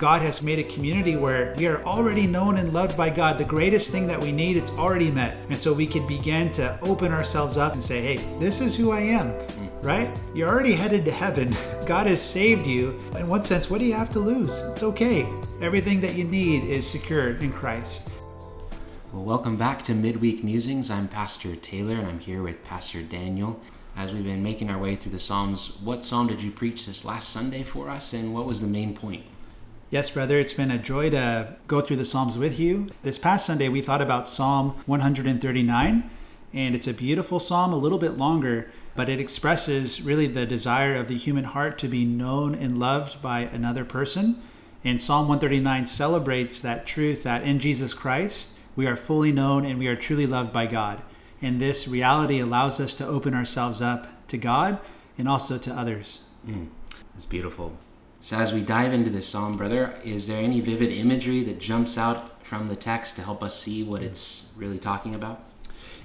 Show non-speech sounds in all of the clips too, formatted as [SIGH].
God has made a community where we are already known and loved by God. The greatest thing that we need, it's already met. And so we can begin to open ourselves up and say, hey, this is who I am, mm. right? You're already headed to heaven. [LAUGHS] God has saved you. In one sense, what do you have to lose? It's okay. Everything that you need is secured in Christ. Well, welcome back to Midweek Musings. I'm Pastor Taylor and I'm here with Pastor Daniel. As we've been making our way through the Psalms, what psalm did you preach this last Sunday for us and what was the main point? Yes, brother, it's been a joy to go through the Psalms with you. This past Sunday, we thought about Psalm 139, and it's a beautiful psalm, a little bit longer, but it expresses really the desire of the human heart to be known and loved by another person. And Psalm 139 celebrates that truth that in Jesus Christ, we are fully known and we are truly loved by God. And this reality allows us to open ourselves up to God and also to others. Mm, that's beautiful. So, as we dive into this psalm, brother, is there any vivid imagery that jumps out from the text to help us see what it's really talking about?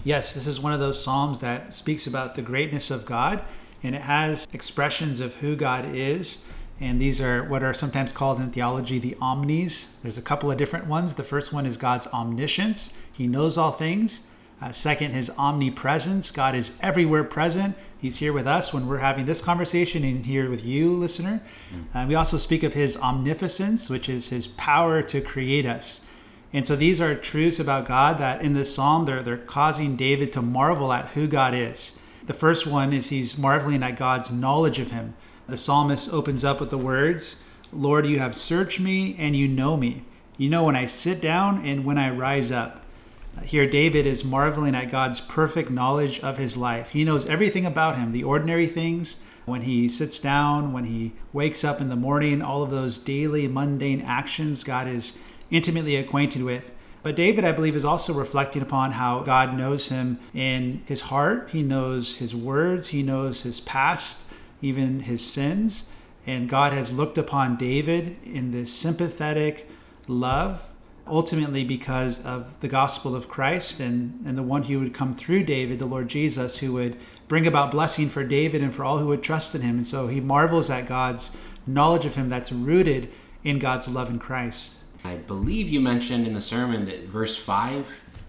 Yes, this is one of those psalms that speaks about the greatness of God, and it has expressions of who God is. And these are what are sometimes called in theology the omnis. There's a couple of different ones. The first one is God's omniscience, He knows all things. Uh, second, His omnipresence. God is everywhere present. He's here with us when we're having this conversation and here with you, listener. Mm. Uh, we also speak of his omnipotence, which is his power to create us. And so these are truths about God that in this psalm, they're, they're causing David to marvel at who God is. The first one is he's marveling at God's knowledge of him. The psalmist opens up with the words, Lord, you have searched me and you know me. You know when I sit down and when I rise up. Here, David is marveling at God's perfect knowledge of his life. He knows everything about him, the ordinary things, when he sits down, when he wakes up in the morning, all of those daily mundane actions God is intimately acquainted with. But David, I believe, is also reflecting upon how God knows him in his heart. He knows his words, he knows his past, even his sins. And God has looked upon David in this sympathetic love ultimately because of the gospel of Christ and, and the one who would come through David, the Lord Jesus, who would bring about blessing for David and for all who would trust in him. And so he marvels at God's knowledge of him that's rooted in God's love in Christ. I believe you mentioned in the sermon that verse 5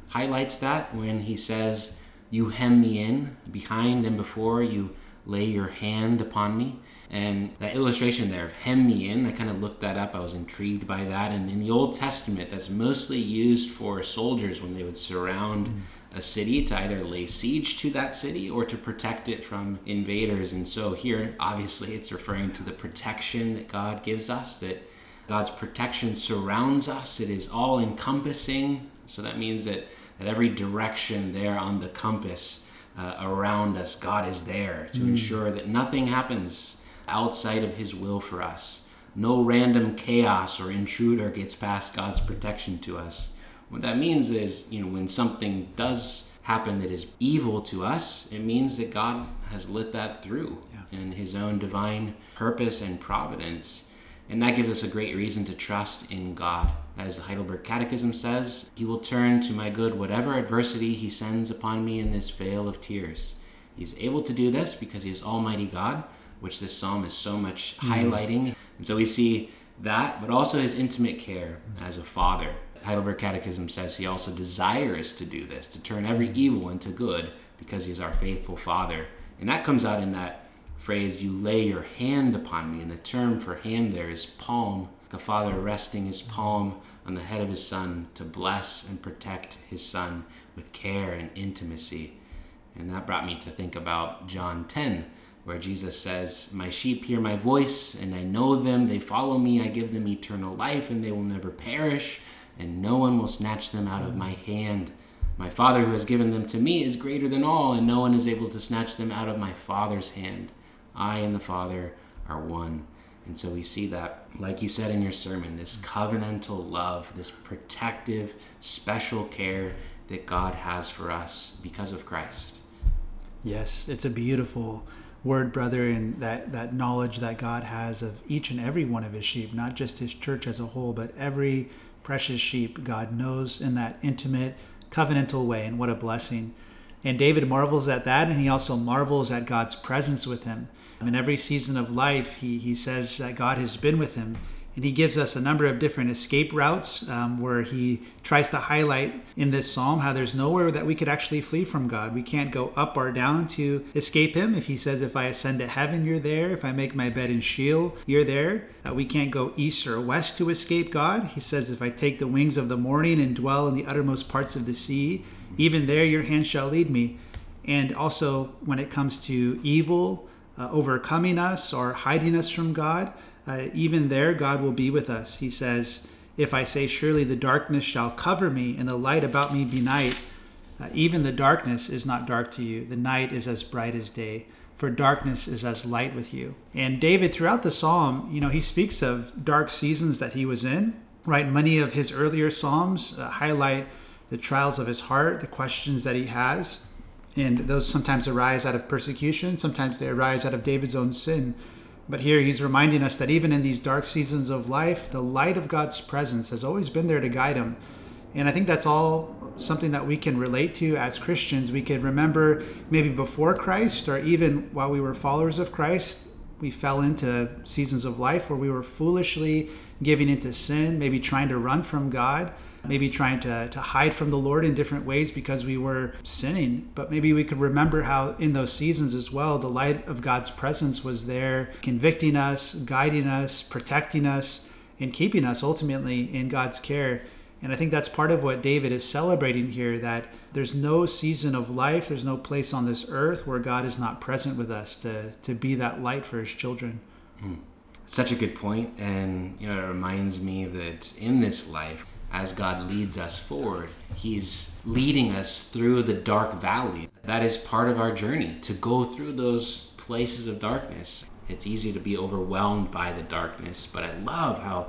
highlights that when he says, You hem me in behind and before, you lay your hand upon me. And that illustration there of hem me in, I kind of looked that up. I was intrigued by that. And in the Old Testament, that's mostly used for soldiers when they would surround mm. a city to either lay siege to that city or to protect it from invaders. And so here, obviously, it's referring to the protection that God gives us, that God's protection surrounds us, it is all encompassing. So that means that at every direction there on the compass uh, around us, God is there to mm. ensure that nothing happens outside of His will for us. No random chaos or intruder gets past God's protection to us. What that means is, you know, when something does happen that is evil to us, it means that God has lit that through yeah. in His own divine purpose and providence. And that gives us a great reason to trust in God. As the Heidelberg Catechism says, He will turn to my good whatever adversity He sends upon me in this vale of tears. He's able to do this because He is Almighty God which this psalm is so much mm-hmm. highlighting. And so we see that, but also his intimate care as a father. Heidelberg Catechism says he also desires to do this, to turn every evil into good because he's our faithful father. And that comes out in that phrase, you lay your hand upon me. And the term for hand there is palm, like a father resting his palm on the head of his son to bless and protect his son with care and intimacy. And that brought me to think about John 10, where Jesus says, My sheep hear my voice, and I know them. They follow me. I give them eternal life, and they will never perish, and no one will snatch them out of my hand. My Father who has given them to me is greater than all, and no one is able to snatch them out of my Father's hand. I and the Father are one. And so we see that, like you said in your sermon, this covenantal love, this protective, special care that God has for us because of Christ. Yes, it's a beautiful word, brother, and that, that knowledge that God has of each and every one of his sheep, not just his church as a whole, but every precious sheep God knows in that intimate, covenantal way. And what a blessing. And David marvels at that, and he also marvels at God's presence with him. In every season of life, he, he says that God has been with him And he gives us a number of different escape routes um, where he tries to highlight in this psalm how there's nowhere that we could actually flee from God. We can't go up or down to escape him. If he says, If I ascend to heaven, you're there. If I make my bed in Sheol, you're there. Uh, we can't go east or west to escape God. He says, If I take the wings of the morning and dwell in the uttermost parts of the sea, even there your hand shall lead me. And also, when it comes to evil, uh, overcoming us or hiding us from God, uh, even there, God will be with us. He says, If I say, Surely the darkness shall cover me, and the light about me be night, uh, even the darkness is not dark to you. The night is as bright as day, for darkness is as light with you. And David, throughout the psalm, you know, he speaks of dark seasons that he was in, right? Many of his earlier psalms uh, highlight the trials of his heart, the questions that he has. And those sometimes arise out of persecution, sometimes they arise out of David's own sin. But here he's reminding us that even in these dark seasons of life, the light of God's presence has always been there to guide him. And I think that's all something that we can relate to as Christians. We can remember maybe before Christ or even while we were followers of Christ, we fell into seasons of life where we were foolishly giving into sin, maybe trying to run from God maybe trying to, to hide from the Lord in different ways because we were sinning. But maybe we could remember how in those seasons as well, the light of God's presence was there, convicting us, guiding us, protecting us, and keeping us ultimately in God's care. And I think that's part of what David is celebrating here that there's no season of life, there's no place on this earth where God is not present with us to, to be that light for his children. Mm. Such a good point, and you know, it reminds me that in this life, as God leads us forward, He's leading us through the dark valley. That is part of our journey to go through those places of darkness. It's easy to be overwhelmed by the darkness, but I love how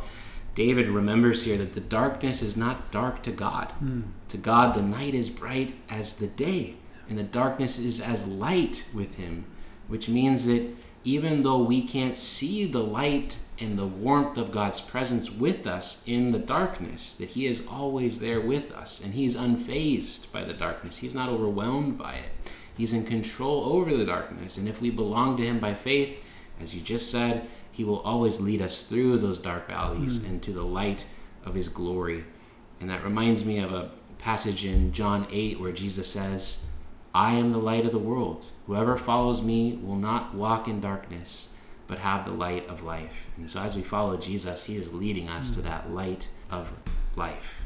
David remembers here that the darkness is not dark to God. Mm. To God, the night is bright as the day, and the darkness is as light with Him, which means that even though we can't see the light and the warmth of God's presence with us in the darkness, that He is always there with us and He's unfazed by the darkness. He's not overwhelmed by it. He's in control over the darkness. And if we belong to Him by faith, as you just said, He will always lead us through those dark valleys mm. into the light of His glory. And that reminds me of a passage in John 8 where Jesus says, I am the light of the world. Whoever follows me will not walk in darkness but have the light of life. And so as we follow Jesus, he is leading us to hmm. that light of life.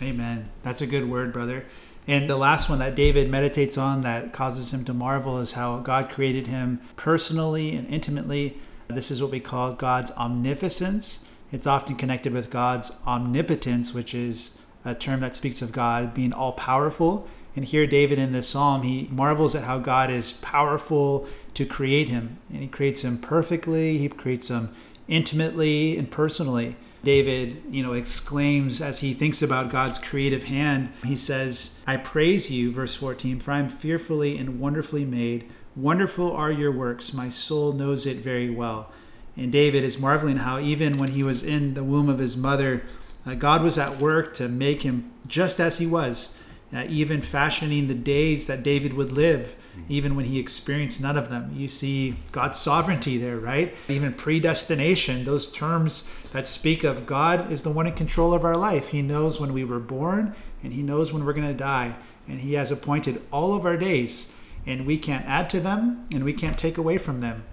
Amen. That's a good word, brother. And the last one that David meditates on that causes him to marvel is how God created him personally and intimately. This is what we call God's omnificence. It's often connected with God's omnipotence, which is a term that speaks of God being all powerful. And here, David in this psalm, he marvels at how God is powerful to create him. And he creates him perfectly, he creates him intimately and personally. David, you know, exclaims as he thinks about God's creative hand. He says, I praise you, verse 14, for I am fearfully and wonderfully made. Wonderful are your works. My soul knows it very well. And David is marveling how, even when he was in the womb of his mother, uh, God was at work to make him just as he was uh, even fashioning the days that David would live, even when he experienced none of them. You see God's sovereignty there, right? Even predestination, those terms that speak of God is the one in control of our life. He knows when we were born and he knows when we're going to die. And he has appointed all of our days, and we can't add to them and we can't take away from them.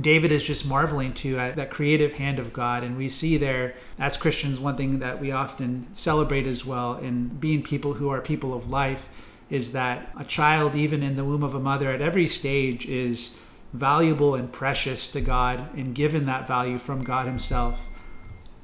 David is just marveling to uh, that creative hand of God. And we see there, as Christians, one thing that we often celebrate as well in being people who are people of life is that a child, even in the womb of a mother, at every stage is valuable and precious to God and given that value from God Himself.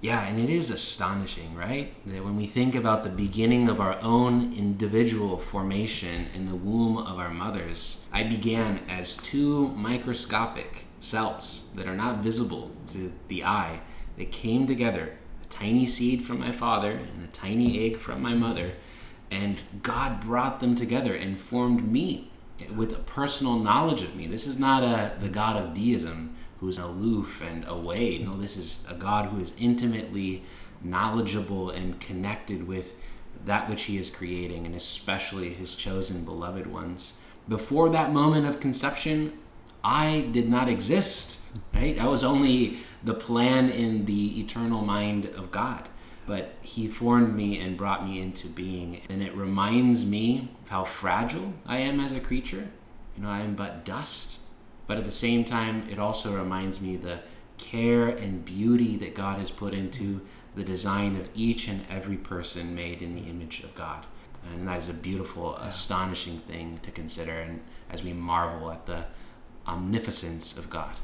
Yeah, and it is astonishing, right? That when we think about the beginning of our own individual formation in the womb of our mothers, I began as two microscopic cells that are not visible to the eye that came together a tiny seed from my father and a tiny egg from my mother and god brought them together and formed me with a personal knowledge of me. This is not a the god of deism who's aloof and away. No this is a god who is intimately knowledgeable and connected with that which he is creating and especially his chosen beloved ones. Before that moment of conception I did not exist. right? I was only the plan in the eternal mind of God. But He formed me and brought me into being. And it reminds me of how fragile I am as a creature. You know, I am but dust. But at the same time, it also reminds me the care and beauty that God has put into the design of each and every person made in the image of God. And that is a beautiful, astonishing thing to consider and as we marvel at the omnificence of God.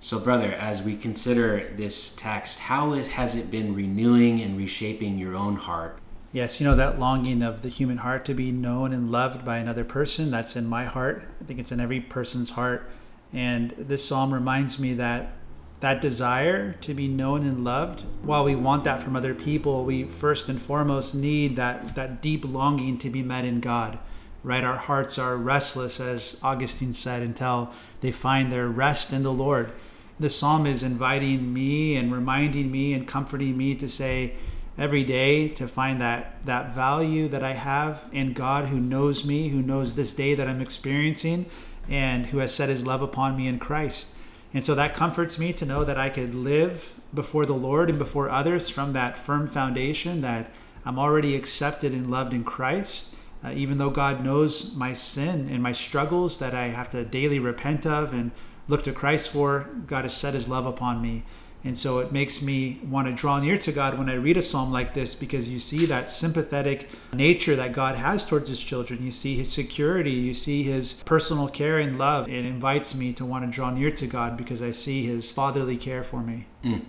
So, brother, as we consider this text, how has it been renewing and reshaping your own heart? Yes, you know, that longing of the human heart to be known and loved by another person, that's in my heart. I think it's in every person's heart. And this psalm reminds me that that desire to be known and loved, while we want that from other people, we first and foremost need that, that deep longing to be met in God. Right? Our hearts are restless, as Augustine said, until they find their rest in the Lord. This psalm is inviting me and reminding me and comforting me to say every day to find that that value that I have in God who knows me, who knows this day that I'm experiencing, and who has set his love upon me in Christ. And so that comforts me to know that I could live before the Lord and before others from that firm foundation that I'm already accepted and loved in Christ. Uh, even though God knows my sin and my struggles that I have to daily repent of and look to Christ for, God has set his love upon me. And so it makes me want to draw near to God when I read a psalm like this because you see that sympathetic nature that God has towards his children. You see his security, you see his personal care and love. It invites me to want to draw near to God because I see his fatherly care for me. Mm.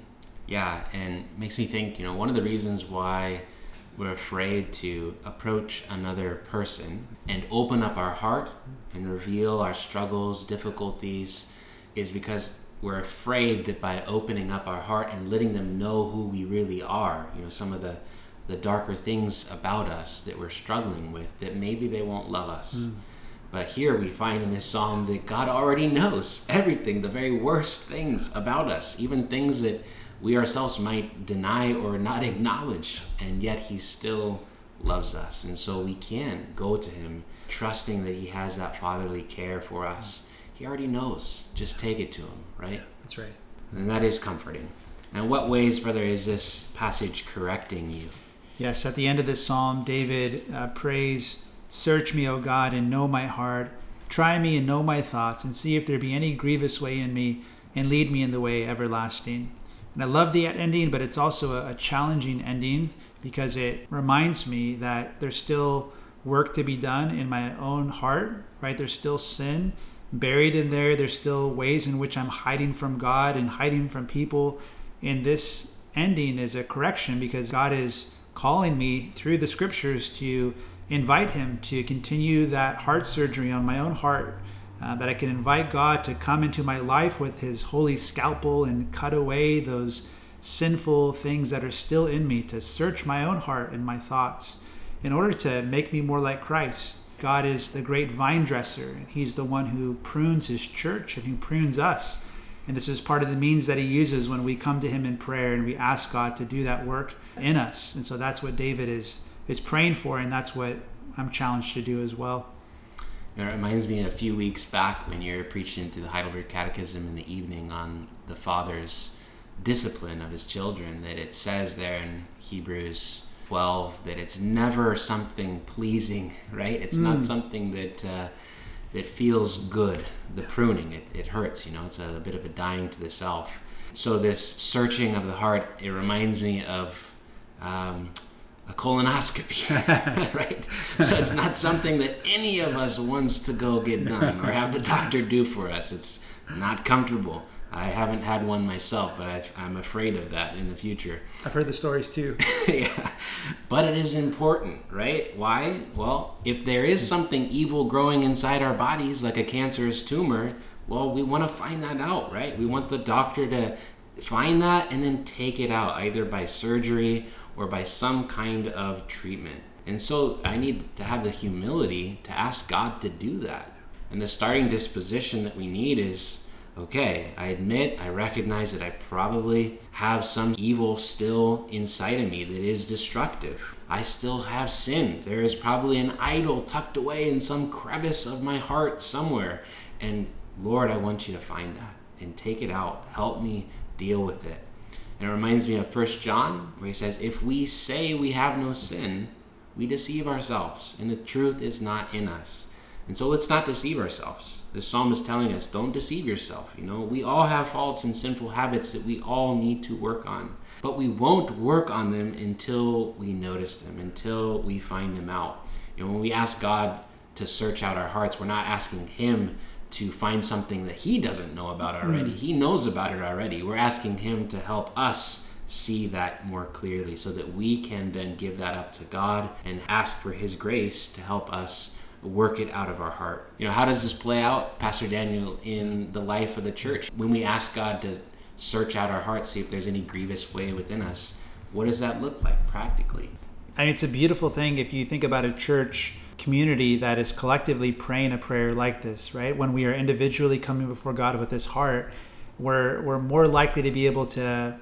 Yeah, and makes me think, you know, one of the reasons why we're afraid to approach another person and open up our heart and reveal our struggles, difficulties, is because we're afraid that by opening up our heart and letting them know who we really are, you know, some of the the darker things about us that we're struggling with, that maybe they won't love us. Mm. But here we find in this psalm that God already knows everything, the very worst things about us, even things that we ourselves might deny or not acknowledge, and yet He still loves us. And so we can go to Him trusting that He has that fatherly care for us he already knows. Just take it to him, right? Yeah, That's right. And that is comforting. And what ways, brother, is this passage correcting you? Yes, at the end of this psalm, David uh, prays, Search me, O God, and know my heart. Try me and know my thoughts, and see if there be any grievous way in me, and lead me in the way everlasting. And I love the ending, but it's also a, a challenging ending because it reminds me that there's still work to be done in my own heart, right? There's still sin buried in there. There's still ways in which I'm hiding from God and hiding from people. And this ending is a correction because God is calling me through the scriptures to invite Him to continue that heart surgery on my own heart. Uh, that I can invite God to come into my life with His holy scalpel and cut away those sinful things that are still in me, to search my own heart and my thoughts in order to make me more like Christ. God is the great vine dresser, and He's the one who prunes His church and who prunes us. And this is part of the means that He uses when we come to Him in prayer and we ask God to do that work in us. And so that's what David is is praying for, and that's what I'm challenged to do as well. It reminds me a few weeks back when you're preaching through the Heidelberg Catechism in the evening on the father's discipline of his children, that it says there in Hebrews 12 that it's never something pleasing, [LAUGHS] right? It's mm. not something that uh, that feels good. The pruning, it, it hurts, you know, it's a, a bit of a dying to the self. So this searching of the heart, it reminds me of um, a colonoscopy, [LAUGHS] right? So it's not something that any of us wants to go get done or have the doctor do for us. It's not comfortable. I haven't had one myself, but i am afraid of that in the future. I've heard the stories too. [LAUGHS] yeah, but it is important, right? Why? Well, if there is something evil growing inside our bodies, like a cancerous tumor, well, we want to find that out, right? We want the doctor to find that and then take it out, either by surgery or by some kind of treatment. And so I need to have the humility to ask God to do that. And the starting disposition that we need is okay, I admit, I recognize that I probably have some evil still inside of me that is destructive. I still have sin. There is probably an idol tucked away in some crevice of my heart somewhere. And Lord, I want you to find that. and take it out. Help me deal with it. And it reminds me of First John, where he says, If we say we have no sin, we deceive ourselves, and the truth is not in us. And so let's not deceive ourselves. The psalm is telling us, don't deceive yourself. You know, we all have faults and sinful habits that we all need to work on. But we won't work on them until we notice them, until we find them out. You know, when we ask God to search out our hearts, we're not asking Him to find something that He doesn't know about already. Mm. He knows about it already. We're asking Him to help us see that more clearly so that we can then give that up to God and ask for His grace to help us work it out of our heart. You know, how does this play out, Pastor Daniel, in the life of the church? When we ask God to search out our hearts, see if there's any grievous way within us, what does that look like practically? And it's a beautiful thing if you think about a church community that is collectively praying a prayer like this, right? When we are individually coming before God with this heart, we're, we're more likely to be able to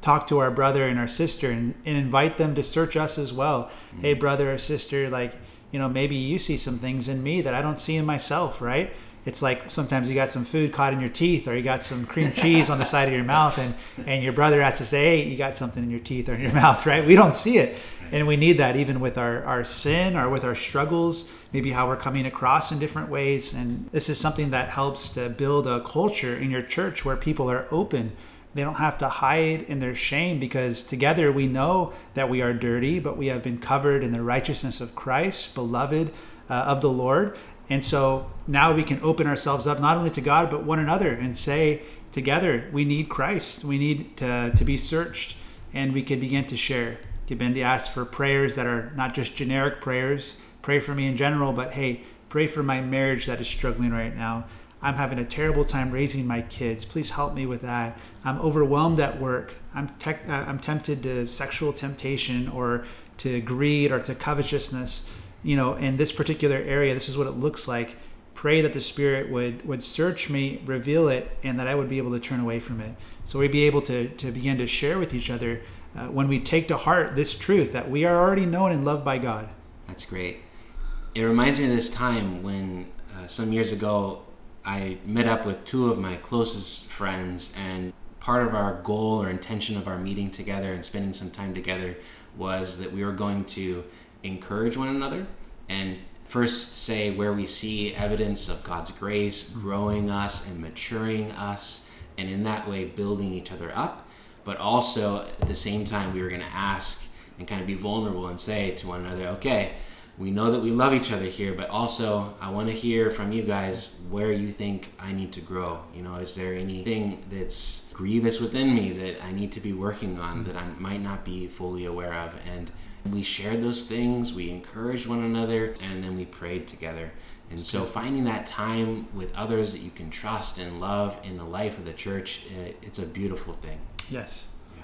talk to our brother and our sister and, and invite them to search us as well. Mm-hmm. Hey, brother or sister, like, you know, maybe you see some things in me that I don't see in myself, right? It's like sometimes you got some food caught in your teeth or you got some cream [LAUGHS] cheese on the side of your mouth and, and your brother has to say, hey, you got something in your teeth or in your [LAUGHS] mouth, right? We don't see it. And we need that even with our, our sin or with our struggles, maybe how we're coming across in different ways. And this is something that helps to build a culture in your church where people are open they don't have to hide in their shame because together we know that we are dirty, but we have been covered in the righteousness of Christ, beloved uh, of the Lord. And so now we can open ourselves up not only to God, but one another and say together, we need Christ. We need to, to be searched and we can begin to share. Begin to ask for prayers that are not just generic prayers, pray for me in general, but hey, pray for my marriage that is struggling right now. I'm having a terrible time raising my kids. Please help me with that. I'm overwhelmed at work. I'm, te- uh, I'm tempted to sexual temptation or to greed or to covetousness. You know, in this particular area, this is what it looks like. Pray that the Spirit would would search me, reveal it, and that I would be able to turn away from it. So we'd be able to to begin to share with each other uh, when we take to heart this truth that we are already known and loved by God. That's great. It reminds me of this time when uh, some years ago I met up with two of my closest friends, and part of our goal or intention of our meeting together and spending some time together was that we were going to encourage one another and first say where we see evidence of God's grace growing us and maturing us, and in that way building each other up. But also at the same time, we were going to ask and kind of be vulnerable and say to one another, okay, we know that we love each other here, but also I want to hear from you guys where you think I need to grow. You know, is there anything that's grievous within me that I need to be working on that I might not be fully aware of? And we shared those things, we encouraged one another, and then we prayed together. And so finding that time with others that you can trust and love in the life of the church, eh, it's a beautiful thing. Yes. Yeah.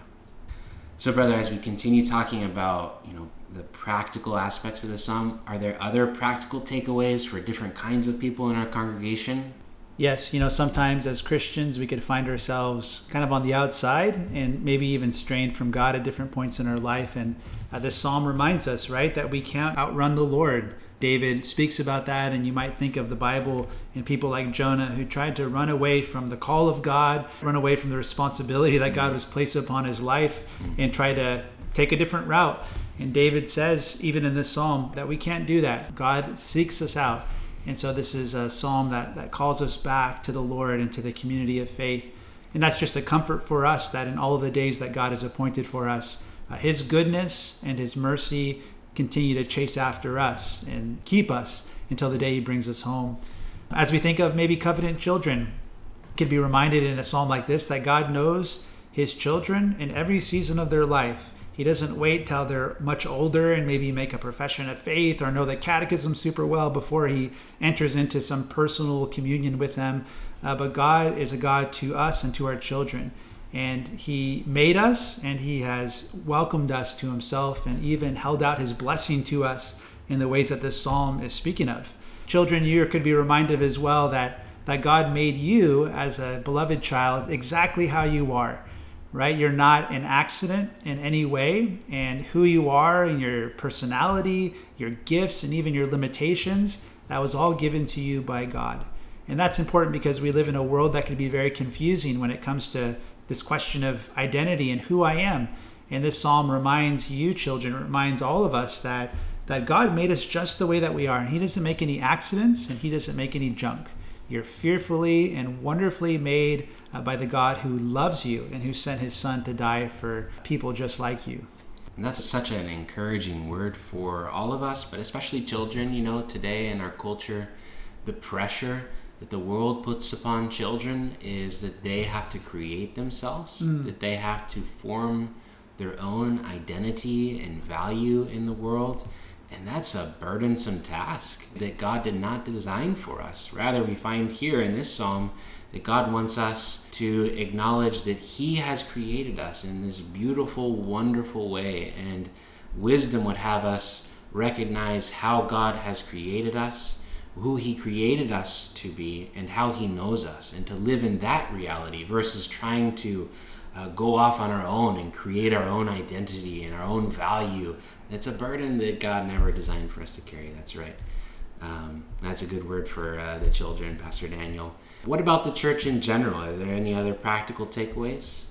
So, brother, as we continue talking about, you know, the practical aspects of the psalm, are there other practical takeaways for different kinds of people in our congregation? Yes, you know, sometimes as Christians we could find ourselves kind of on the outside and maybe even strained from God at different points in our life. And uh, this psalm reminds us, right, that we can't outrun the Lord. David speaks about that, and you might think of the Bible and people like Jonah who tried to run away from the call of God, run away from the responsibility that God was placed upon his life, and try to take a different route. And David says, even in this psalm, that we can't do that. God seeks us out. And so this is a psalm that, that calls us back to the Lord and to the community of faith. And that's just a comfort for us that in all of the days that God has appointed for us, uh, His goodness and His mercy continue to chase after us and keep us until the day He brings us home. As we think of maybe covenant children, can be reminded in a psalm like this that God knows His children in every season of their life he doesn't wait till they're much older and maybe make a profession of faith or know the catechism super well before he enters into some personal communion with them. Uh, but God is a God to us and to our children. And He made us and He has welcomed us to Himself and even held out His blessing to us in the ways that this psalm is speaking of. Children, you could be reminded as well that, that God made you as a beloved child exactly how you are right? You're not an accident in any way, and who you are and your personality, your gifts, and even your limitations, that was all given to you by God. And that's important because we live in a world that can be very confusing when it comes to this question of identity and who I am. And this psalm reminds you, children, reminds all of us that that God made us just the way that we are. And He doesn't make any accidents and He doesn't make any junk. You're fearfully and wonderfully made uh, by the God who loves you and who sent His Son to die for people just like you. And that's such an encouraging word for all of us, but especially children. You know, today in our culture, the pressure that the world puts upon children is that they have to create themselves, mm. that they have to form their own identity and value in the world. And that's a burdensome task that God did not design for us. Rather, we find here in this psalm that God wants us to acknowledge that He has created us in this beautiful, wonderful way. And wisdom would have us recognize how God has created us, who He created us to be, and how He knows us, and to live in that reality versus trying to uh, go off on our own and create our own identity and our own value. It's a burden that God never designed for us to carry. That's right. Um, that's a good word for uh, the children, Pastor Daniel. What about the church in general? Are there any other practical takeaways?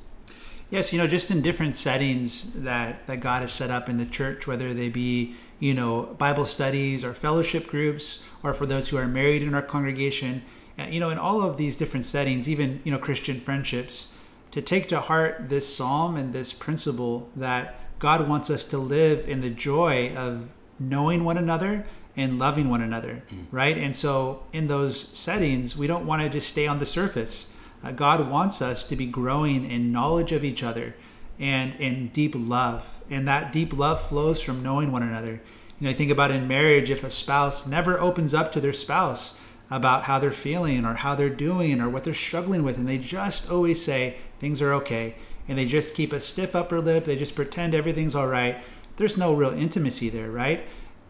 Yes, you know, just in different settings that, that God has set up in the church, whether they be, you know, Bible studies or fellowship groups, or for those who are married in our congregation, uh, you know, in all of these different settings, even, you know, Christian friendships, to take to heart this psalm and this principle that God wants us to live in the joy of knowing one another and loving one another, mm. right? And so in those settings, we don't want to just stay on the surface. Uh, God wants us to be growing in knowledge of each other and in deep love. And that deep love flows from knowing one another. You know, think about in marriage, if a spouse never opens up to their spouse about how they're feeling or how they're doing or what they're struggling with, and they just always say, things are okay. And they just keep a stiff upper lip. They just pretend everything's all right. There's no real intimacy there, right?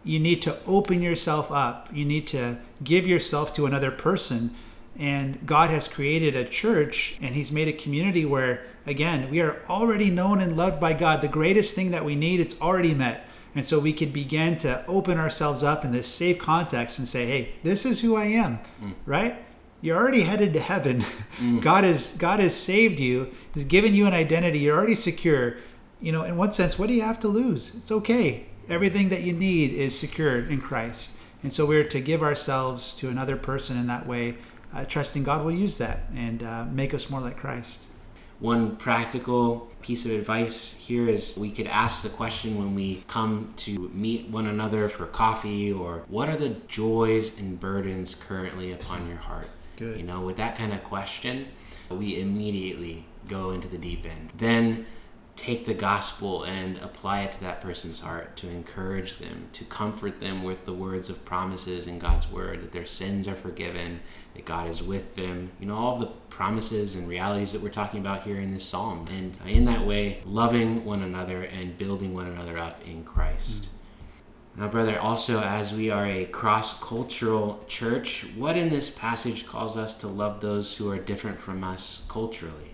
You need to open yourself up. You need to give yourself to another person. And God has created a church and He's made a community where, again, we are already known and loved by God. The greatest thing that we need, it's already met. And so we could begin to open ourselves up in this safe context and say, hey, this is who I am, mm. right? you're already headed to heaven. Mm. [LAUGHS] God has God has saved you. has given you an identity. You're already secure. You know, in one sense, what do you have to lose? It's okay. Everything that you need is secured in Christ. And so we're to give ourselves to another person in that way, uh, trusting God will use that and uh, make us more like Christ. One practical piece of advice here is we could ask the question when we come to meet one another for coffee or what are the joys and burdens currently upon your heart? Good. You know, with that kind of question, we immediately go into the deep end. Then take the gospel and apply it to that person's heart to encourage them, to comfort them with the words of promises in God's word that their sins are forgiven, that God is with them. You know, all the promises and realities that we're talking about here in this psalm. And in that way, loving one another and building one another up in Christ. Mm-hmm. Now, brother, also as we are a cross cultural church, what in this passage calls us to love those who are different from us culturally?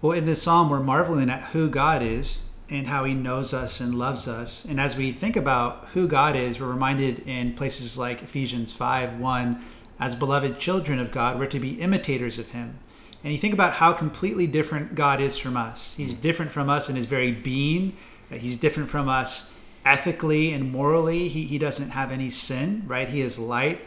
Well, in this psalm, we're marveling at who God is and how he knows us and loves us. And as we think about who God is, we're reminded in places like Ephesians 5 1, as beloved children of God, we're to be imitators of him. And you think about how completely different God is from us. He's different from us in his very being, he's different from us ethically and morally, he, he doesn't have any sin, right? He is light.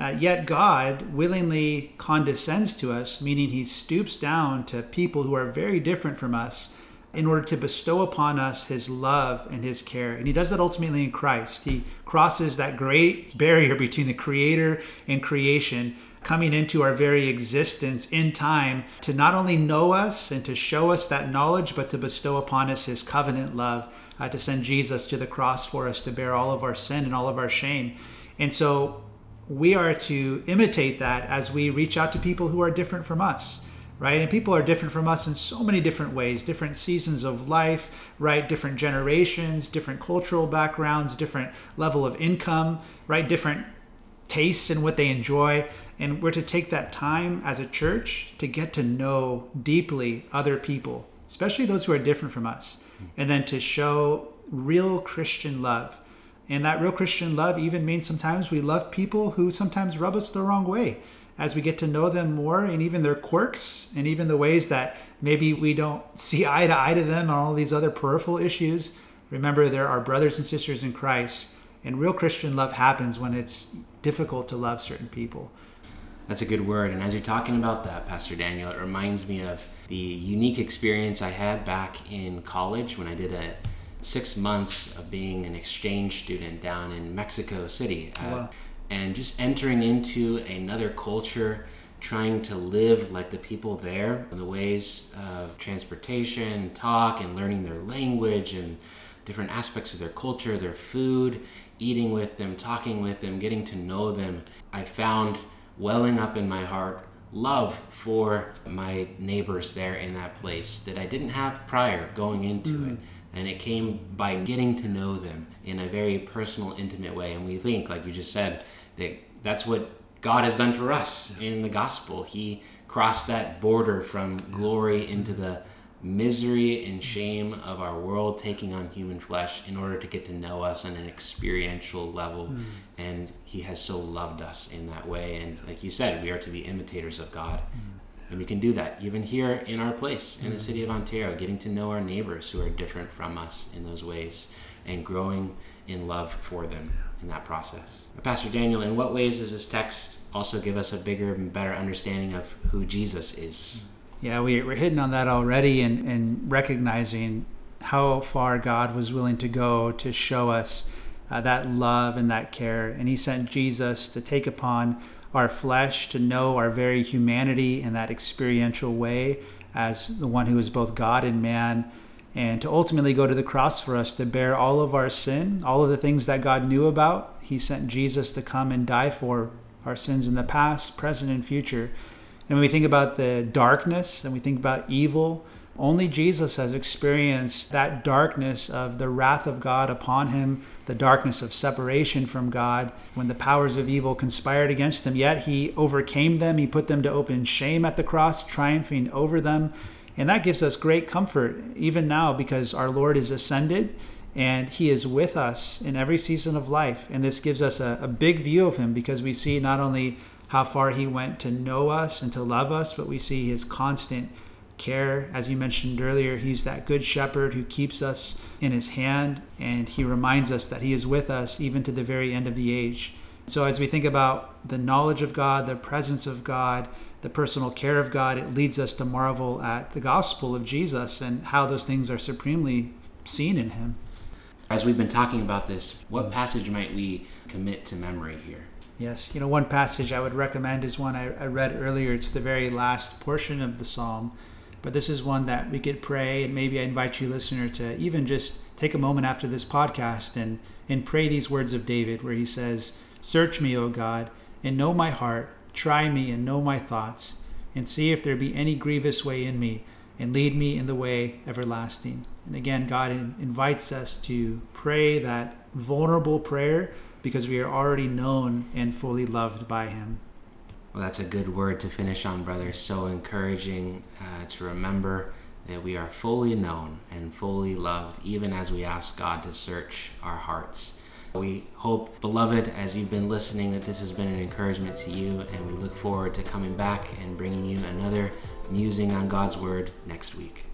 Uh, yet God willingly condescends to us, meaning he stoops down to people who are very different from us in order to bestow upon us his love and his care. And he does that ultimately in Christ. He crosses that great barrier between the creator and creation, coming into our very existence in time to not only know us and to show us that knowledge, but to bestow upon us his covenant love uh, to send Jesus to the cross for us to bear all of our sin and all of our shame. And so we are to imitate that as we reach out to people who are different from us right? And people are different from us in so many different ways, different seasons of life, right? Different generations, different cultural backgrounds, different level of income, right? Different tastes and what they enjoy. And we're to take that time as a church to get to know deeply other people, especially those who are different from us and then to show real Christian love. And that real Christian love even means sometimes we love people who sometimes rub us the wrong way. as we get to know them more and even their quirks and even the ways that maybe we don't see eye to eye to them on all these other peripheral issues, remember there are brothers and sisters in Christ. And real Christian love happens when it's difficult to love certain people. That's a good word. And as you're talking about that, Pastor Daniel, it reminds me of the unique experience I had back in college when I did a six months of being an exchange student down in Mexico City. Uh, wow. and just entering into another culture, trying to live like the people there, the ways of transportation, talk, and learning their language and different aspects of their culture, their food, eating with them, talking with them, getting to know them. I found welling up in my heart love for my neighbors there in that place that I didn't have prior going into mm. it. And it came by getting to know them in a very personal, intimate way. And we think, like you just said, that that's what God has done for us in the gospel. He crossed that border from glory into the misery and shame of our world taking on human flesh in order to get to know us on an experiential level. Mm. And He has so loved us in that way. And like you said, we are to be imitators of God. Mm. And we can do that even here in our place in the city of Ontario, getting to know our neighbors who are different from us in those ways and growing in love for them in that process. Pastor Daniel, in what ways does this text also give us a bigger and better understanding of who Jesus is? Yeah, we, we're hitting on that already and, and recognizing how far God was willing to go to show us uh, that love and that care. And He sent Jesus to take upon our flesh, to know our very humanity in that experiential way as the one who is both God and man, and to ultimately go to the cross for us to bear all of our sin, all of the things that God knew about. He sent Jesus to come and die for our sins in the past, present, and future and when we think about the darkness and we think about evil, only Jesus has experienced that darkness of the wrath of God upon him, the darkness of separation from God, when the powers of evil conspired against him. Yet he overcame them, he put them to open shame at the cross, triumphing over them. And that gives us great comfort even now because our Lord is ascended and he is with us in every season of life. And this gives us a, a big view of him because we see not only how far he went to know us and to love us, but we see his constant care. As you mentioned earlier, he's that good shepherd who keeps us in his hand, and he reminds us that he is with us even to the very end of the age. So, as we think about the knowledge of God, the presence of God, the personal care of God, it leads us to marvel at the gospel of Jesus and how those things are supremely seen in him. As we've been talking about this, what passage might we commit to memory here? Yes, you know, one passage I would recommend is one I, I, read earlier. It's the very last portion of the psalm, but this is one that we could pray, and maybe I invite you, listener, to even just take a moment after this podcast and and pray these words of David, where he says, "Search me, O God, and know my heart; try me and know my thoughts, and see if there be any grievous way in me, and lead me in the way everlasting." And again, God invites us to pray that vulnerable prayer because we are already known and fully loved by Him. Well, that's a good word to finish on, brother. So encouraging uh, to remember that we are fully known and fully loved, even as we ask God to search our hearts. We hope, beloved, as you've been listening, that this has been an encouragement to you, and we look forward to coming back and bringing you another musing on God's Word next week.